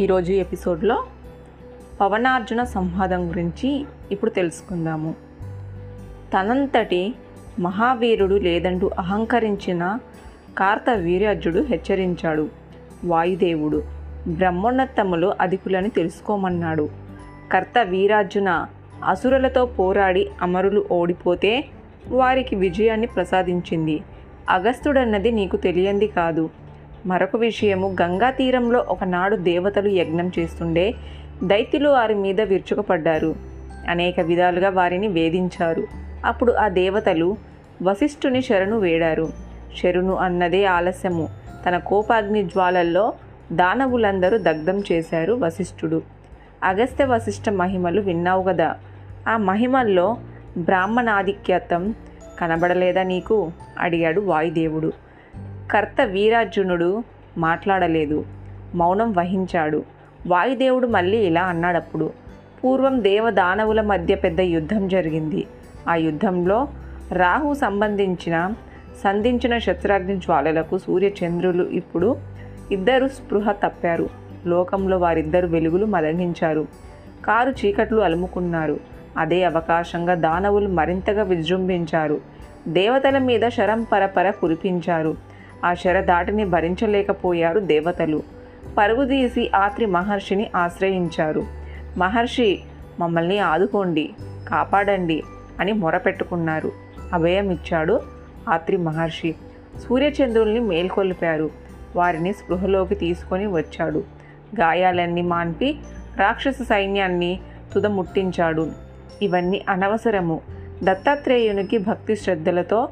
ఈరోజు ఎపిసోడ్లో పవనార్జున సంవాదం గురించి ఇప్పుడు తెలుసుకుందాము. తనంతటి మహావీరుడు లేదంటూ అహంకరించిన కార్తవీర్యార్జుడు హెచ్చరించాడు. వాయుదేవుడు బ్రహ్మోన్నతములు అధికులని తెలుసుకోమన్నాడు. కర్త వీరార్జున అసురులతో పోరాడి అమరులు ఓడిపోతే వారికి విజయాన్ని ప్రసాదించింది. అగస్త్యుడన్నది నీకు తెలియంది కాదు. మరొక విషయము గంగా తీరంలో ఒకనాడు దేవతలు యజ్ఞం చేస్తుండే దైత్యులు వారి మీద విరుచుకుపడ్డారు. అనేక విధాలుగా వారిని వేధించారు. అప్పుడు ఆ దేవతలు వశిష్ఠుని శరణు వేడారు. శరును అన్నదే ఆలస్యము. తన కోపాగ్ని జ్వాలల్లో దానవులందరూ దగ్ధం చేశారు వశిష్ఠుడు. అగస్త్య వశిష్ఠ మహిమలు విన్నావు కదా ఆ మహిమల్లో బ్రాహ్మణాధిక్యతం కనబడలేదా నీకు? అడిగాడు వాయుదేవుడు. కర్త వీరార్జునుడు మాట్లాడలేదు. మౌనం వహించాడు. వాయుదేవుడు మళ్ళీ ఇలా అన్నాడప్పుడు పూర్వం దేవదానవుల మధ్య పెద్ద యుద్ధం జరిగింది. ఆ యుద్ధంలో రాహు సంబంధించిన సంధించిన శత్రాగ్ని జ్వాలలకు సూర్యచంద్రులు ఇప్పుడు ఇద్దరు స్పృహ తప్పారు. లోకంలో వారిద్దరు వెలుగులు మదగించారు కారు చీకట్లు అలుముకున్నారు. అదే అవకాశంగా దానవులు మరింతగా విజృంభించారు. దేవతల మీద శరం పరపర కురిపించారు. ఆ శర దాటిని భరించలేకపోయారు దేవతలు. పరుగుదీసి ఆత్రి మహర్షిని ఆశ్రయించారు. మహర్షి మమ్మల్ని ఆదుకోండి కాపాడండి అని మొరపెట్టుకున్నారు అభయం ఇచ్చాడు ఆత్రి మహర్షి. సూర్యచంద్రుల్ని మేల్కొల్పారు. వారిని స్పృహలోకి తీసుకొని వచ్చాడు. గాయాలన్నీ మాన్పి రాక్షస సైన్యాన్ని తుదముట్టించాడు. ఇవన్నీ అనవసరము. దత్తాత్రేయునికి భక్తి శ్రద్ధలతో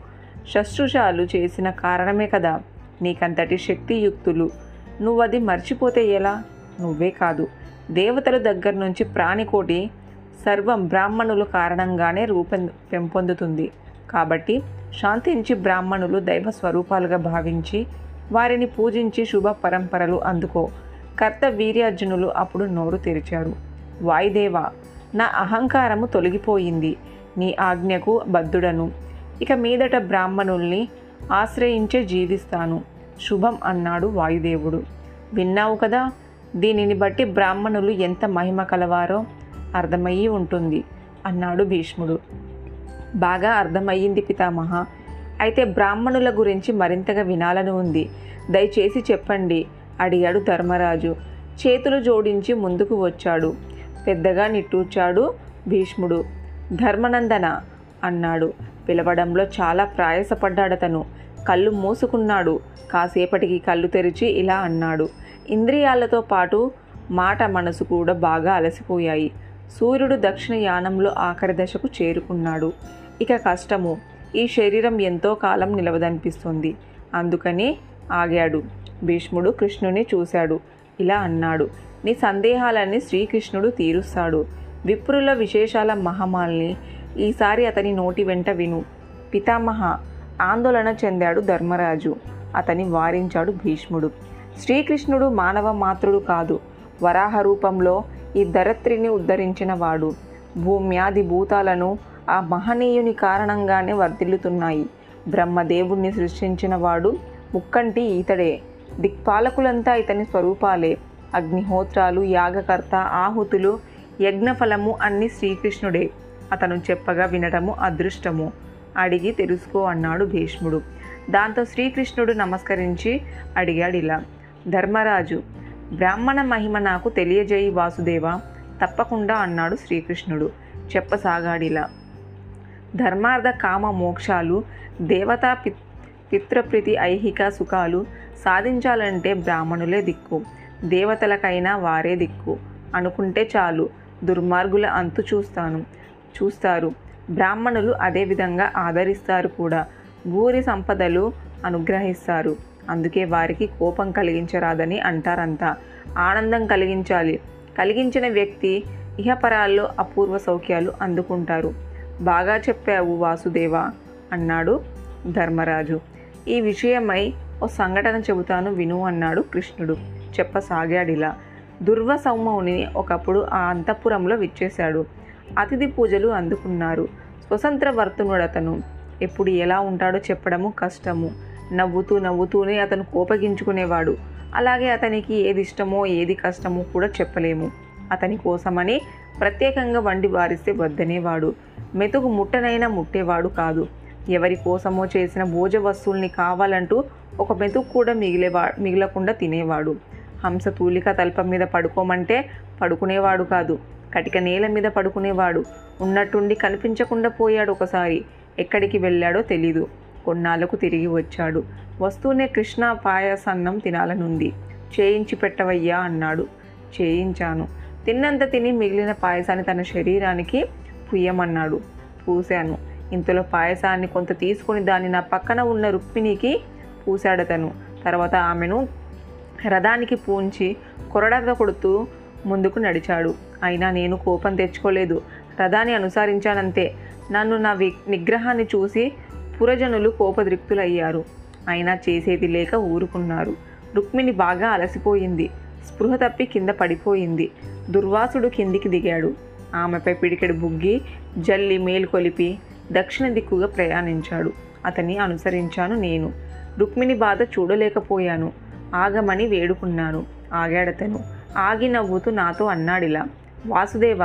శశ్రుషాలు చేసిన కారణమే కదా. నీకంతటి శక్తియుక్తులు. నువ్వది మర్చిపోతే ఎలా? నువ్వే కాదు. దేవతల దగ్గర నుంచి ప్రాణికోటి సర్వం బ్రాహ్మణులు కారణంగానే రూపం పెంపొందుతుంది. కాబట్టి శాంతించి బ్రాహ్మణులు దైవ స్వరూపాలుగా భావించి వారిని పూజించి శుభ పరంపరలు అందుకో. కర్త వీర్యార్జునులు అప్పుడు నోరు తెరిచారు. వాయుదేవ నా అహంకారము తొలగిపోయింది. నీ ఆజ్ఞకు బద్ధుడను. ఇక మీదట బ్రాహ్మణుల్ని ఆశ్రయించే జీవిస్తాను. శుభం అన్నాడు వాయుదేవుడు. విన్నావు కదా దీనిని బట్టి బ్రాహ్మణులు ఎంత మహిమ కలవారో అర్థమయ్యి ఉంటుంది అన్నాడు భీష్ముడు. బాగా అర్థమయ్యింది పితామహ. అయితే బ్రాహ్మణుల గురించి మరింతగా వినాలని ఉంది. దయచేసి చెప్పండి అడిగాడు ధర్మరాజు. చేతులు జోడించి ముందుకు వచ్చాడు. పెద్దగా నిట్టూర్చాడు భీష్ముడు. ధర్మనందన అన్నాడు. పిలవడంలో చాలా ప్రయాసపడ్డాడతను కళ్ళు మూసుకున్నాడు. కాసేపటికి కళ్ళు తెరిచి ఇలా అన్నాడు. ఇంద్రియాలతో పాటు మాట మనసు కూడా బాగా అలసిపోయాయి. సూర్యుడు దక్షిణ యానంలో ఆఖరి దశకు చేరుకున్నాడు. ఇక కష్టము. ఈ శరీరం ఎంతో కాలం నిలవదనిపిస్తుంది. అందుకని ఆగాడు. భీష్ముడు కృష్ణుని చూశాడు. ఇలా అన్నాడు. నీ సందేహాలన్నీ శ్రీకృష్ణుడు తీరుస్తాడు. విప్రుల విశేషాల మహమాల్ని ఈసారి అతని నోటి వెంట విను. పితామహ ఆందోళన చెందాడు ధర్మరాజు. అతని వారించాడు భీష్ముడు. శ్రీకృష్ణుడు మానవ మాతృడు కాదు. వరాహ రూపంలో ఈ ధరత్రిని ఉద్ధరించిన వాడు. భూమ్యాది భూతాలను ఆ మహనీయుని కారణంగానే వర్ధిల్లుతున్నాయి. బ్రహ్మదేవుణ్ణి సృష్టించిన వాడు ముక్కంటి ఈతడే. దిక్పాలకులంతా ఇతని స్వరూపాలే. అగ్నిహోత్రాలు యాగకర్త ఆహుతులు యజ్ఞఫలము అన్ని శ్రీకృష్ణుడే. అతను చెప్పగా వినటము అదృష్టము. అడిగి తెలుసుకో అన్నాడు భీష్ముడు. దాంతో శ్రీకృష్ణుడు నమస్కరించి అడిగాడు ఇలా ధర్మరాజు బ్రాహ్మణ మహిమ నాకు తెలియజేయి వాసుదేవ తప్పకుండా అన్నాడు శ్రీకృష్ణుడు. చెప్పసాగాడిలా. ధర్మార్థ కామ మోక్షాలు దేవతా పిత్ పితృప్రీతి ఐహిక సుఖాలు సాధించాలంటే బ్రాహ్మణులే దిక్కు. దేవతలకైనా వారే దిక్కు. అనుకుంటే చాలు. దుర్మార్గుల అంతు చూస్తాను. చూస్తారు. బ్రాహ్మణులు అదేవిధంగా ఆదరిస్తారు కూడా. భూరి సంపదలు అనుగ్రహిస్తారు. అందుకే వారికి కోపం కలిగించరాదని అంటారంతా. ఆనందం కలిగించాలి. కలిగించిన వ్యక్తి ఇహపరాల్లో అపూర్వ సౌఖ్యాలు అందుకుంటారు. బాగా చెప్పావు వాసుదేవ అన్నాడు ధర్మరాజు. ఈ విషయమై ఓ సంఘటన చెబుతాను విను అన్నాడు కృష్ణుడు. చెప్పసాగాడిలా. దుర్వ సౌమౌని ఒకప్పుడు ఆ అంతఃపురంలో విచ్చేశాడు. అతిథి పూజలు అందుకున్నారు. స్వతంత్ర వర్తనుడతను. ఎప్పుడు ఎలా ఉంటాడో చెప్పడము కష్టము. నవ్వుతూ నవ్వుతూనే అతను కోపగించుకునేవాడు. అలాగే అతనికి ఏది ఇష్టమో ఏది కష్టమో కూడా చెప్పలేము. అతని కోసమని ప్రత్యేకంగా వండి వారిస్తే వద్దనేవాడు. మెతుకు ముట్టనైనా ముట్టేవాడు కాదు. ఎవరి కోసమో చేసిన భోజ వస్తువుల్ని కావాలంటూ ఒక మెతుకు కూడా మిగిలేవా మిగలకుండా తినేవాడు. హంస తూలిక తల్పం మీద పడుకోమంటే పడుకునేవాడు కాదు. కటిక నేల మీద పడుకునేవాడు. ఉన్నట్టుండి కనిపించకుండా పోయాడు ఒకసారి. ఎక్కడికి వెళ్ళాడో తెలీదు. కొన్నాళ్ళకు తిరిగి వచ్చాడు. వస్తూనే కృష్ణ పాయసన్నం తినాలనుంది. చేయించి పెట్టవయ్యా అన్నాడు. చేయించాను. తిన్నంత తిని మిగిలిన పాయసాన్ని తన శరీరానికి పుయ్యమన్నాడు. పూశాను. ఇంతలో పాయసాన్ని కొంత తీసుకుని దాన్ని నా పక్కన ఉన్న రుక్మిణికి పూశాడతను. తర్వాత ఆమెను రథానికి పూంచి కొరడాతో కొడుతూ ముందుకు నడిచాడు. అయినా నేను కోపం తెచ్చుకోలేదు. రథాన్ని అనుసరించానంతే. నన్ను నా వి నిగ్రహాన్ని చూసి పురజనులు కోపదృక్తులయ్యారు అయినా చేసేది లేక ఊరుకున్నారు. రుక్మిణి బాగా అలసిపోయింది. స్పృహ తప్పి కింద పడిపోయింది. దుర్వాసుడు కిందికి దిగాడు. ఆమెపై పిడికెడు బుగ్గి జల్లి మేలుకొలిపి దక్షిణ దిక్కుగా ప్రయాణించాడు. అతన్ని అనుసరించాను నేను. రుక్మిణి బాధ చూడలేకపోయాను. ఆగమని వేడుకున్నాను. ఆగాడతను. ఆగి నవ్వుతూ నాతో అన్నాడిలా. వాసుదేవ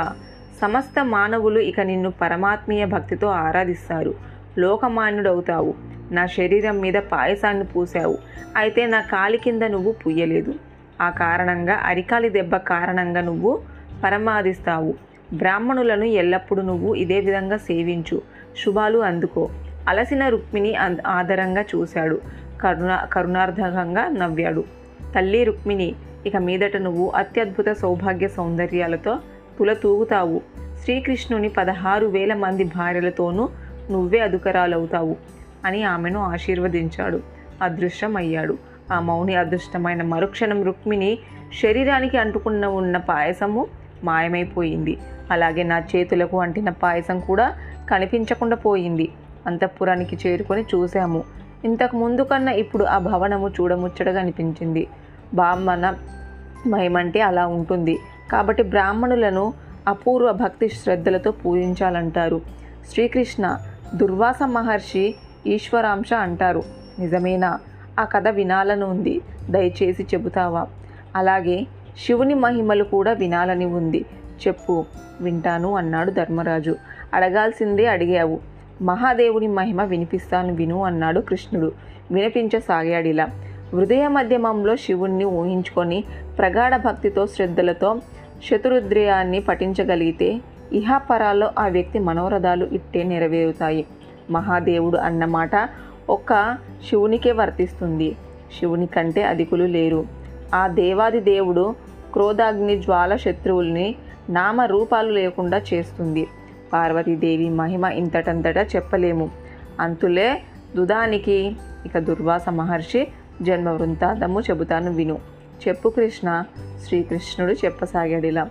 సమస్త మానవులు ఇక నిన్ను పరమాత్మీయ భక్తితో ఆరాధిస్తారు. లోకమాన్యుడవుతావు. నా శరీరం మీద పాయసాన్ని పూసావు అయితే నా కాలి కింద నువ్వు పుయ్యలేదు ఆ కారణంగా అరికాలి దెబ్బ కారణంగా నువ్వు పరమాదిస్తావు బ్రాహ్మణులను ఎల్లప్పుడూ నువ్వు ఇదే విధంగా సేవించు. శుభాలు అందుకో. అలసిన రుక్మిణి ఆధారంగా చూశాడు. కరుణ కరుణార్థకంగా నవ్వాడు. తల్లి రుక్మిణి ఇక మీదట నువ్వు అత్యద్భుత సౌభాగ్య సౌందర్యాలతో తులతూగుతావు. శ్రీకృష్ణుని పదహారు వేల మంది భార్యలతోనూ నువ్వే అదుకరాలవుతావు అని ఆమెను ఆశీర్వదించాడు. అదృశ్యం అయ్యాడు ఆ మౌని అదృష్టమైన మరుక్షణం రుక్మిణి శరీరానికి అంటుకున్న ఉన్న పాయసము మాయమైపోయింది. అలాగే నా చేతులకు అంటిన పాయసం కూడా కనిపించకుండా పోయింది. అంతఃపురానికి చేరుకొని చూశాము. ఇంతకు ముందు కన్నా ఇప్పుడు ఆ భవనము చూడముచ్చటగా అనిపించింది. బామ్మన మహిమంటే అలా ఉంటుంది. కాబట్టి బ్రాహ్మణులను అపూర్వ భక్తి శ్రద్ధలతో పూజించాలంటారు. శ్రీకృష్ణ దుర్వాస మహర్షి ఈశ్వరాంశ అంటారు. నిజమేనా? ఆ కథ వినాలని ఉంది. దయచేసి చెబుతావా? అలాగే శివుని మహిమలు కూడా వినాలని ఉంది. చెప్పు. వింటాను అన్నాడు ధర్మరాజు. అడగాల్సిందే అడిగావు. మహాదేవుని మహిమ వినిపిస్తాను విను అన్నాడు కృష్ణుడు. వినిపించసాగాడిలా. హృదయ మధ్యమంలో శివుణ్ణి ఊహించుకొని ప్రగాఢ భక్తితో శ్రద్ధలతో శతురుద్రయాన్ని పఠించగలిగితే ఇహాపరాల్లో ఆ వ్యక్తి మనోరథాలు ఇట్టే నెరవేరుతాయి. మహాదేవుడు అన్నమాట ఒక్క శివునికే వర్తిస్తుంది. శివుని కంటే అధికులు లేరు. ఆ దేవాది దేవుడు క్రోధాగ్ని జ్వాల శత్రువుల్ని నామ రూపాలు లేకుండా చేస్తుంది. పార్వతీదేవి మహిమ ఇంతటంతటా చెప్పలేము. అంతులే దుదానికి ఇక దుర్వాస మహర్షి జన్మ వృంతాంతము చెబుతాను విను. చెప్పు కృష్ణ శ్రీకృష్ణుడు చెప్పసాగాడిలా.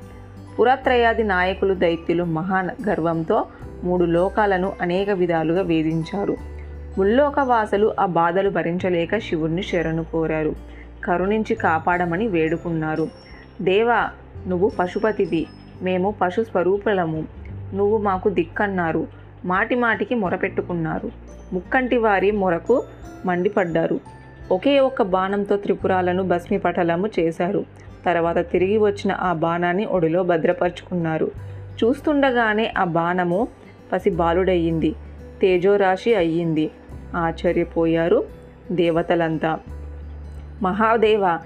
పురత్రయాది నాయకులు దైత్యులు మహా గర్వంతో మూడు లోకాలను అనేక విధాలుగా వేధించారు. ముల్లోకవాసులు ఆ బాధలు భరించలేక శివుణ్ణి శరణు కోరారు. కరుణించి కాపాడమని వేడుకున్నారు. దేవా నువ్వు పశుపతివి మేము పశు స్వరూపులము. నువ్వు మాకు దిక్కన్నారు మాటి మాటికి మొరపెట్టుకున్నారు. ముక్కంటి వారి మొరకు మండిపడ్డారు. ఒకే ఒక్క బాణంతో త్రిపురాలను భస్మిపటలము చేశారు. తర్వాత తిరిగి వచ్చిన ఆ బాణాన్ని ఒడిలో భద్రపరుచుకున్నారు. చూస్తుండగానే ఆ బాణము పసి బాలుడయ్యింది తేజోరాశి అయ్యింది. ఆశ్చర్యపోయారు దేవతలంతా. మహాదేవ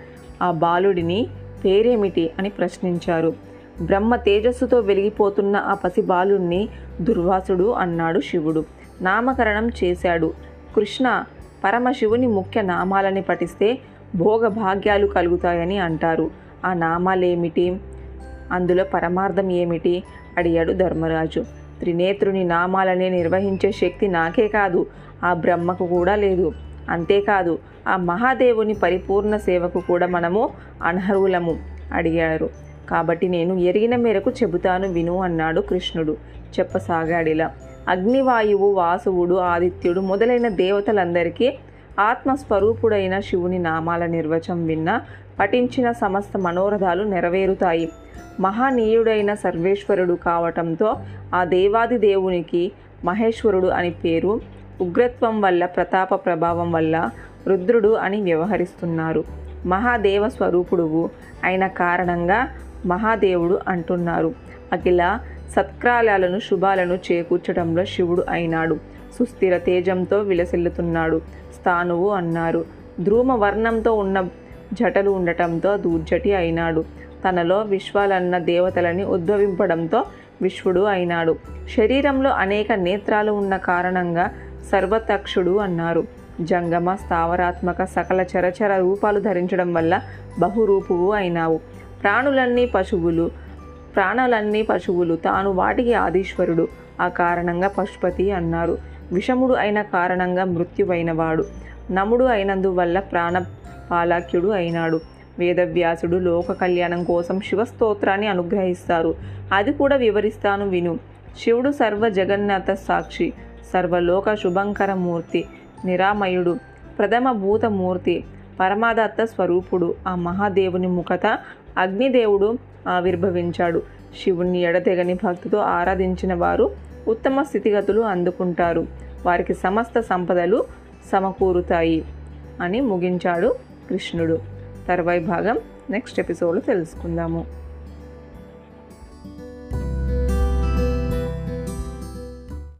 ఆ బాలుడిని పేరేమిటి అని ప్రశ్నించారు. బ్రహ్మ తేజస్సుతో వెలిగిపోతున్న ఆ పసి బాలుణ్ణి దుర్వాసుడు అన్నాడు శివుడు. నామకరణం చేశాడు. కృష్ణ పరమశివుని ముఖ్య నామాలని పఠిస్తే భోగభాగ్యాలు కలుగుతాయని అంటారు. ఆ నామాలేమిటి? అందులో పరమార్థం ఏమిటి? అడిగాడు ధర్మరాజు. త్రినేత్రుని నామాలనే నిర్వహించే శక్తి నాకే కాదు ఆ బ్రహ్మకు కూడా లేదు. అంతేకాదు ఆ మహాదేవుని పరిపూర్ణ సేవకు కూడా మనము అనర్హులము అడిగారు. కాబట్టి నేను ఎరిగిన మేరకు చెబుతాను విను అన్నాడు కృష్ణుడు. చెప్పసాగాడిలా అగ్నివాయువు వాసువుడు ఆదిత్యుడు మొదలైన దేవతలందరికీ ఆత్మస్వరూపుడైన శివుని నామాల నిర్వచం విన్న పఠించిన సమస్త మనోరథాలు నెరవేరుతాయి. మహానీయుడైన సర్వేశ్వరుడు కావటంతో ఆ దేవాది దేవునికి మహేశ్వరుడు అని పేరు ఉగ్రత్వం వల్ల ప్రతాప ప్రభావం వల్ల రుద్రుడు అని వ్యవహరిస్తున్నారు. మహాదేవ స్వరూపుడువు అయిన కారణంగా మహాదేవుడు అంటున్నారు. అఖిల సత్కార్యాలను శుభాలను చేకూర్చడంలో శివుడు అయినాడు. సుస్థిర తేజంతో విలసిల్లుతున్నాడు. స్థానువు అన్నారు. ధ్రుమ వర్ణంతో ఉన్న జటలు ఉండటంతో దూర్జటి అయినాడు. తనలో విశ్వాలన్న దేవతలని ఉద్భవింపడంతో విశ్వడు అయినాడు. శరీరంలో అనేక నేత్రాలు ఉన్న కారణంగా సర్వతక్షుడు అన్నారు. జంగమ స్థావరాత్మక సకల చరచర రూపాలు ధరించడం వల్ల బహురూపువు అయినావు. ప్రాణులన్నీ పశువులు ప్రాణాలన్నీ పశువులు తాను వాటికి ఆదీశ్వరుడు ఆ కారణంగా పశుపతి అన్నారు విషముడు అయిన కారణంగా మృత్యువైనవాడు. నముడు అయినందువల్ల ప్రాణపాలాఖ్యుడు అయినాడు. వేదవ్యాసుడు లోక కళ్యాణం కోసం శివస్తోత్రాన్ని అనుగ్రహిస్తారు. అది కూడా వివరిస్తాను విను. శివుడు సర్వ జగన్నాథ సాక్షి సర్వలోక శుభంకర మూర్తి నిరామయుడు ప్రథమ భూతమూర్తి పరమాదత్త స్వరూపుడు. ఆ మహాదేవుని ముఖత అగ్నిదేవుడు ఆవిర్భవించాడు శివుణ్ణి ఎడతెగని భక్తితో ఆరాధించిన వారు ఉత్తమ స్థితిగతులు అందుకుంటారు. వారికి సమస్త సంపదలు సమకూరుతాయి అని ముగించాడు కృష్ణుడు. తర్వాయి భాగం నెక్స్ట్ ఎపిసోడ్లో తెలుసుకుందాము.